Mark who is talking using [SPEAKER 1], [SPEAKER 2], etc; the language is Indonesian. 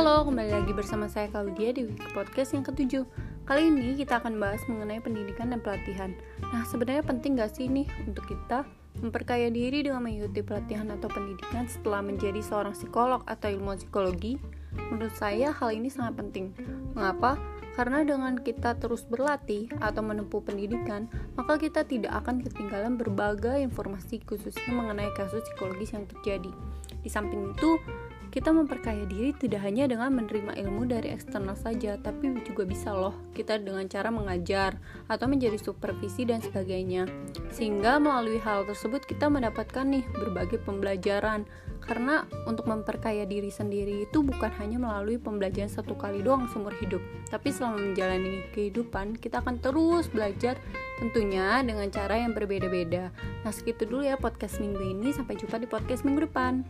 [SPEAKER 1] Halo, kembali lagi bersama saya Claudia di Podcast yang ketujuh Kali ini kita akan bahas mengenai pendidikan dan pelatihan Nah, sebenarnya penting gak sih nih untuk kita memperkaya diri dengan mengikuti pelatihan atau pendidikan setelah menjadi seorang psikolog atau ilmuwan psikologi? Menurut saya hal ini sangat penting Mengapa? Karena dengan kita terus berlatih atau menempuh pendidikan, maka kita tidak akan ketinggalan berbagai informasi khususnya mengenai kasus psikologis yang terjadi. Di samping itu, kita memperkaya diri tidak hanya dengan menerima ilmu dari eksternal saja, tapi juga bisa loh kita dengan cara mengajar atau menjadi supervisi dan sebagainya. Sehingga melalui hal tersebut kita mendapatkan nih berbagai pembelajaran. Karena untuk memperkaya diri sendiri itu bukan hanya melalui pembelajaran satu kali doang seumur hidup, tapi selama menjalani kehidupan kita akan terus belajar tentunya dengan cara yang berbeda-beda. Nah, segitu dulu ya podcast minggu ini. Sampai jumpa di podcast minggu depan.